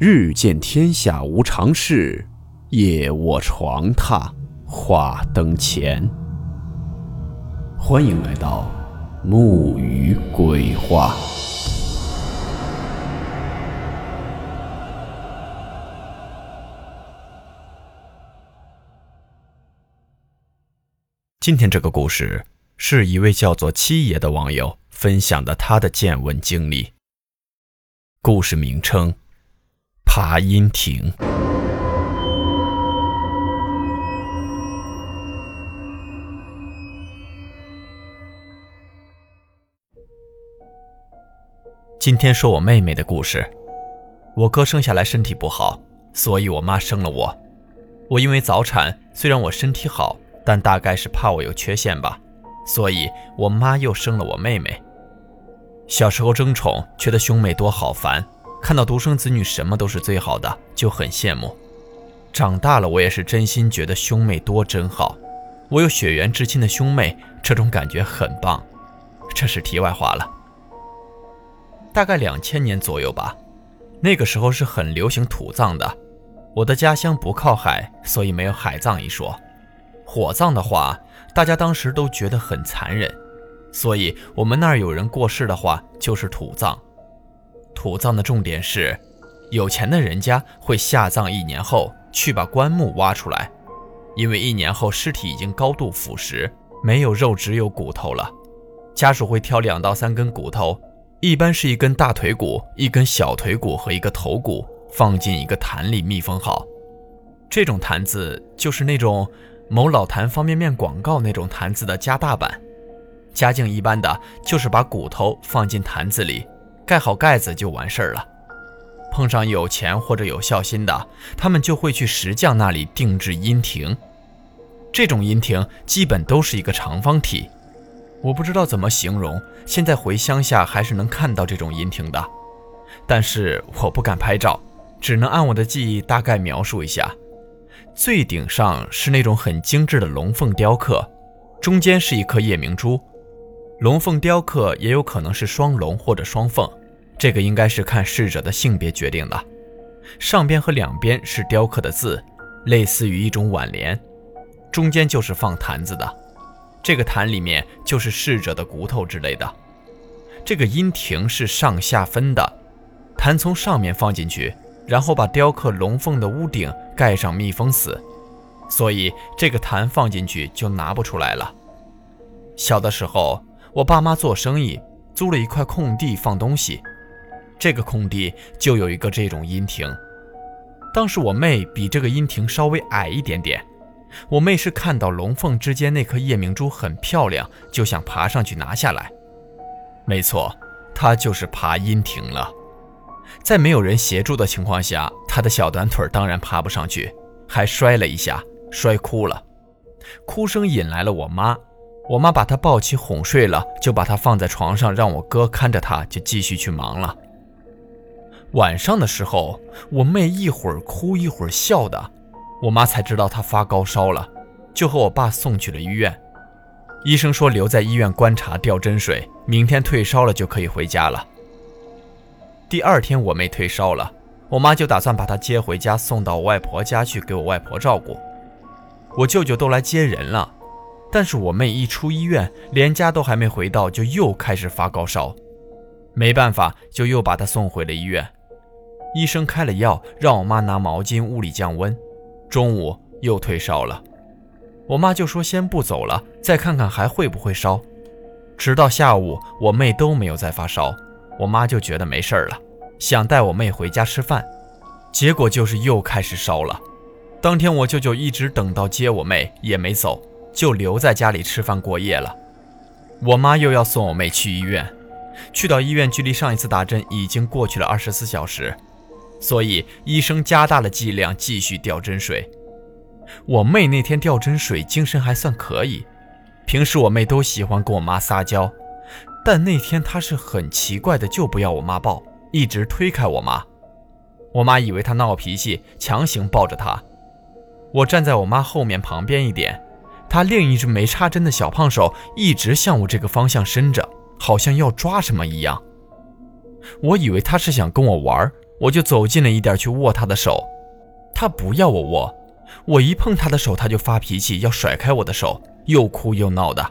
日见天下无常事，夜卧床榻话灯前。欢迎来到木鱼鬼话。今天这个故事是一位叫做七爷的网友分享的他的见闻经历。故事名称。爬阴亭。今天说我妹妹的故事。我哥生下来身体不好，所以我妈生了我。我因为早产，虽然我身体好，但大概是怕我有缺陷吧，所以我妈又生了我妹妹。小时候争宠，觉得兄妹多好烦。看到独生子女什么都是最好的，就很羡慕。长大了，我也是真心觉得兄妹多真好。我有血缘至亲的兄妹，这种感觉很棒。这是题外话了。大概两千年左右吧，那个时候是很流行土葬的。我的家乡不靠海，所以没有海葬一说。火葬的话，大家当时都觉得很残忍，所以我们那儿有人过世的话，就是土葬。土葬的重点是，有钱的人家会下葬一年后去把棺木挖出来，因为一年后尸体已经高度腐蚀，没有肉只有骨头了。家属会挑两到三根骨头，一般是一根大腿骨、一根小腿骨和一个头骨，放进一个坛里密封好。这种坛子就是那种某老坛方便面广告那种坛子的加大版。家境一般的，就是把骨头放进坛子里。盖好盖子就完事儿了。碰上有钱或者有孝心的，他们就会去石匠那里定制阴亭。这种阴亭基本都是一个长方体，我不知道怎么形容。现在回乡下还是能看到这种阴亭的，但是我不敢拍照，只能按我的记忆大概描述一下。最顶上是那种很精致的龙凤雕刻，中间是一颗夜明珠。龙凤雕刻也有可能是双龙或者双凤。这个应该是看逝者的性别决定的。上边和两边是雕刻的字，类似于一种挽联。中间就是放坛子的，这个坛里面就是逝者的骨头之类的。这个阴亭是上下分的，坛从上面放进去，然后把雕刻龙凤的屋顶盖上，密封死。所以这个坛放进去就拿不出来了。小的时候，我爸妈做生意，租了一块空地放东西。这个空地就有一个这种阴亭，当时我妹比这个阴亭稍微矮一点点。我妹是看到龙凤之间那颗夜明珠很漂亮，就想爬上去拿下来。没错，她就是爬阴亭了。在没有人协助的情况下，她的小短腿当然爬不上去，还摔了一下，摔哭了。哭声引来了我妈，我妈把她抱起哄睡了，就把她放在床上，让我哥看着她，就继续去忙了。晚上的时候，我妹一会儿哭一会儿笑的，我妈才知道她发高烧了，就和我爸送去了医院。医生说留在医院观察吊针水，明天退烧了就可以回家了。第二天我妹退烧了，我妈就打算把她接回家送到外婆家去给我外婆照顾。我舅舅都来接人了，但是我妹一出医院，连家都还没回到，就又开始发高烧，没办法，就又把她送回了医院。医生开了药，让我妈拿毛巾物理降温。中午又退烧了，我妈就说先不走了，再看看还会不会烧。直到下午，我妹都没有再发烧，我妈就觉得没事了，想带我妹回家吃饭。结果就是又开始烧了。当天我舅舅一直等到接我妹也没走，就留在家里吃饭过夜了。我妈又要送我妹去医院，去到医院距离上一次打针已经过去了二十四小时。所以医生加大了剂量，继续吊针水。我妹那天吊针水精神还算可以，平时我妹都喜欢跟我妈撒娇，但那天她是很奇怪的，就不要我妈抱，一直推开我妈。我妈以为她闹脾气，强行抱着她。我站在我妈后面旁边一点，她另一只没插针的小胖手一直向我这个方向伸着，好像要抓什么一样。我以为她是想跟我玩。我就走近了一点去握她的手，她不要我握，我一碰她的手，她就发脾气，要甩开我的手，又哭又闹的。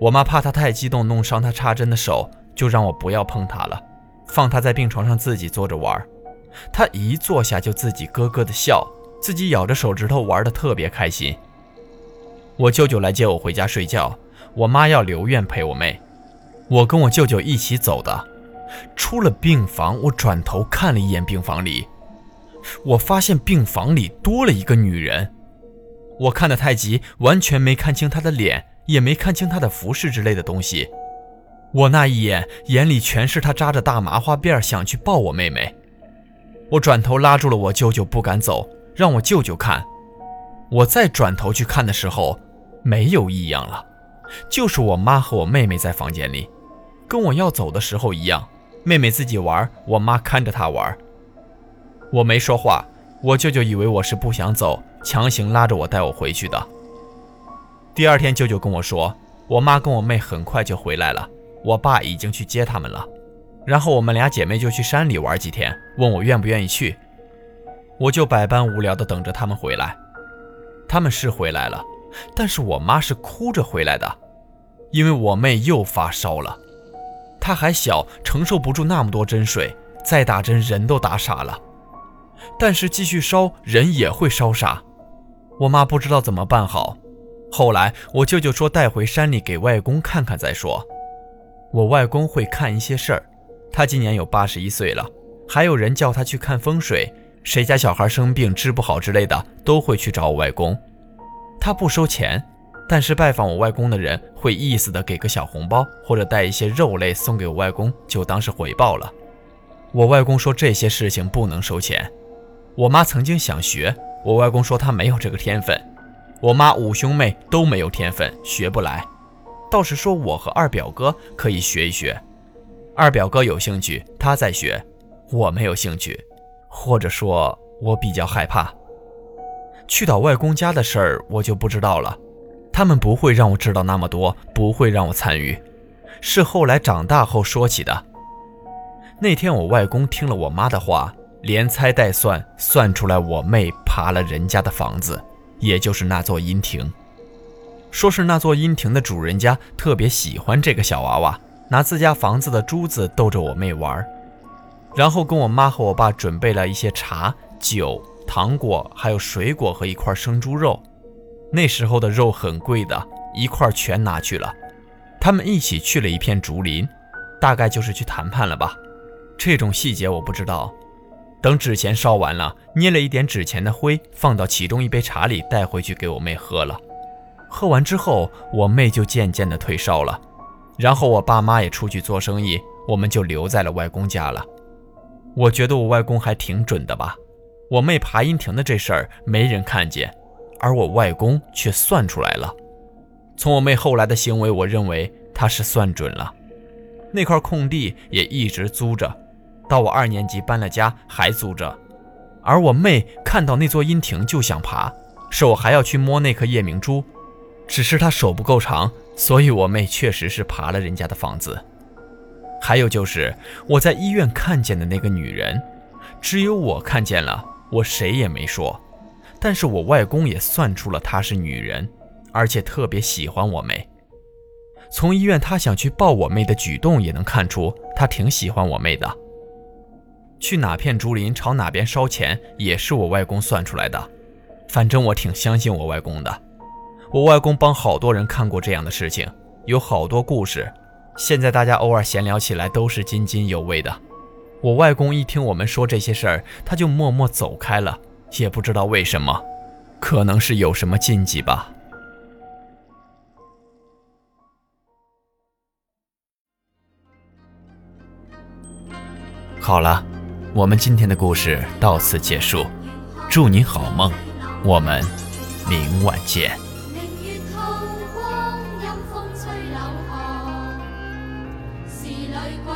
我妈怕她太激动弄伤她插针的手，就让我不要碰她了，放她在病床上自己坐着玩。她一坐下就自己咯咯的笑，自己咬着手指头玩的特别开心。我舅舅来接我回家睡觉，我妈要留院陪我妹，我跟我舅舅一起走的。出了病房，我转头看了一眼病房里，我发现病房里多了一个女人。我看得太急，完全没看清她的脸，也没看清她的服饰之类的东西。我那一眼，眼里全是她扎着大麻花辫，想去抱我妹妹。我转头拉住了我舅舅，不敢走，让我舅舅看。我再转头去看的时候，没有异样了，就是我妈和我妹妹在房间里，跟我要走的时候一样。妹妹自己玩，我妈看着她玩。我没说话，我舅舅以为我是不想走，强行拉着我带我回去的。第二天，舅舅跟我说，我妈跟我妹很快就回来了，我爸已经去接他们了。然后我们俩姐妹就去山里玩几天，问我愿不愿意去。我就百般无聊的等着他们回来。他们是回来了，但是我妈是哭着回来的，因为我妹又发烧了。她还小，承受不住那么多针水，再打针人都打傻了。但是继续烧，人也会烧傻。我妈不知道怎么办好。后来我舅舅说带回山里给外公看看再说。我外公会看一些事儿，他今年有八十一岁了，还有人叫他去看风水，谁家小孩生病治不好之类的，都会去找我外公。他不收钱。但是拜访我外公的人会意思的给个小红包，或者带一些肉类送给我外公，就当是回报了。我外公说这些事情不能收钱。我妈曾经想学，我外公说他没有这个天分。我妈五兄妹都没有天分，学不来。倒是说我和二表哥可以学一学。二表哥有兴趣，他在学，我没有兴趣，或者说，我比较害怕。去到外公家的事儿，我就不知道了。他们不会让我知道那么多，不会让我参与，是后来长大后说起的。那天我外公听了我妈的话，连猜带算，算出来我妹爬了人家的房子，也就是那座阴亭。说是那座阴亭的主人家特别喜欢这个小娃娃，拿自家房子的珠子逗着我妹玩，然后跟我妈和我爸准备了一些茶、酒、糖果，还有水果和一块生猪肉。那时候的肉很贵的，一块全拿去了。他们一起去了一片竹林，大概就是去谈判了吧。这种细节我不知道。等纸钱烧完了，捏了一点纸钱的灰，放到其中一杯茶里，带回去给我妹喝了。喝完之后，我妹就渐渐的退烧了。然后我爸妈也出去做生意，我们就留在了外公家了。我觉得我外公还挺准的吧。我妹爬阴亭的这事儿，没人看见。而我外公却算出来了。从我妹后来的行为，我认为他是算准了。那块空地也一直租着，到我二年级搬了家还租着。而我妹看到那座阴亭就想爬，手还要去摸那颗夜明珠，只是她手不够长，所以我妹确实是爬了人家的房子。还有就是我在医院看见的那个女人，只有我看见了，我谁也没说。但是我外公也算出了她是女人，而且特别喜欢我妹。从医院他想去抱我妹的举动也能看出他挺喜欢我妹的。去哪片竹林朝哪边烧钱也是我外公算出来的。反正我挺相信我外公的。我外公帮好多人看过这样的事情，有好多故事。现在大家偶尔闲聊起来都是津津有味的。我外公一听我们说这些事儿，他就默默走开了。也不知道为什么，可能是有什么禁忌吧。好了，我们今天的故事到此结束，祝您好梦，我们明晚见。是女鬼。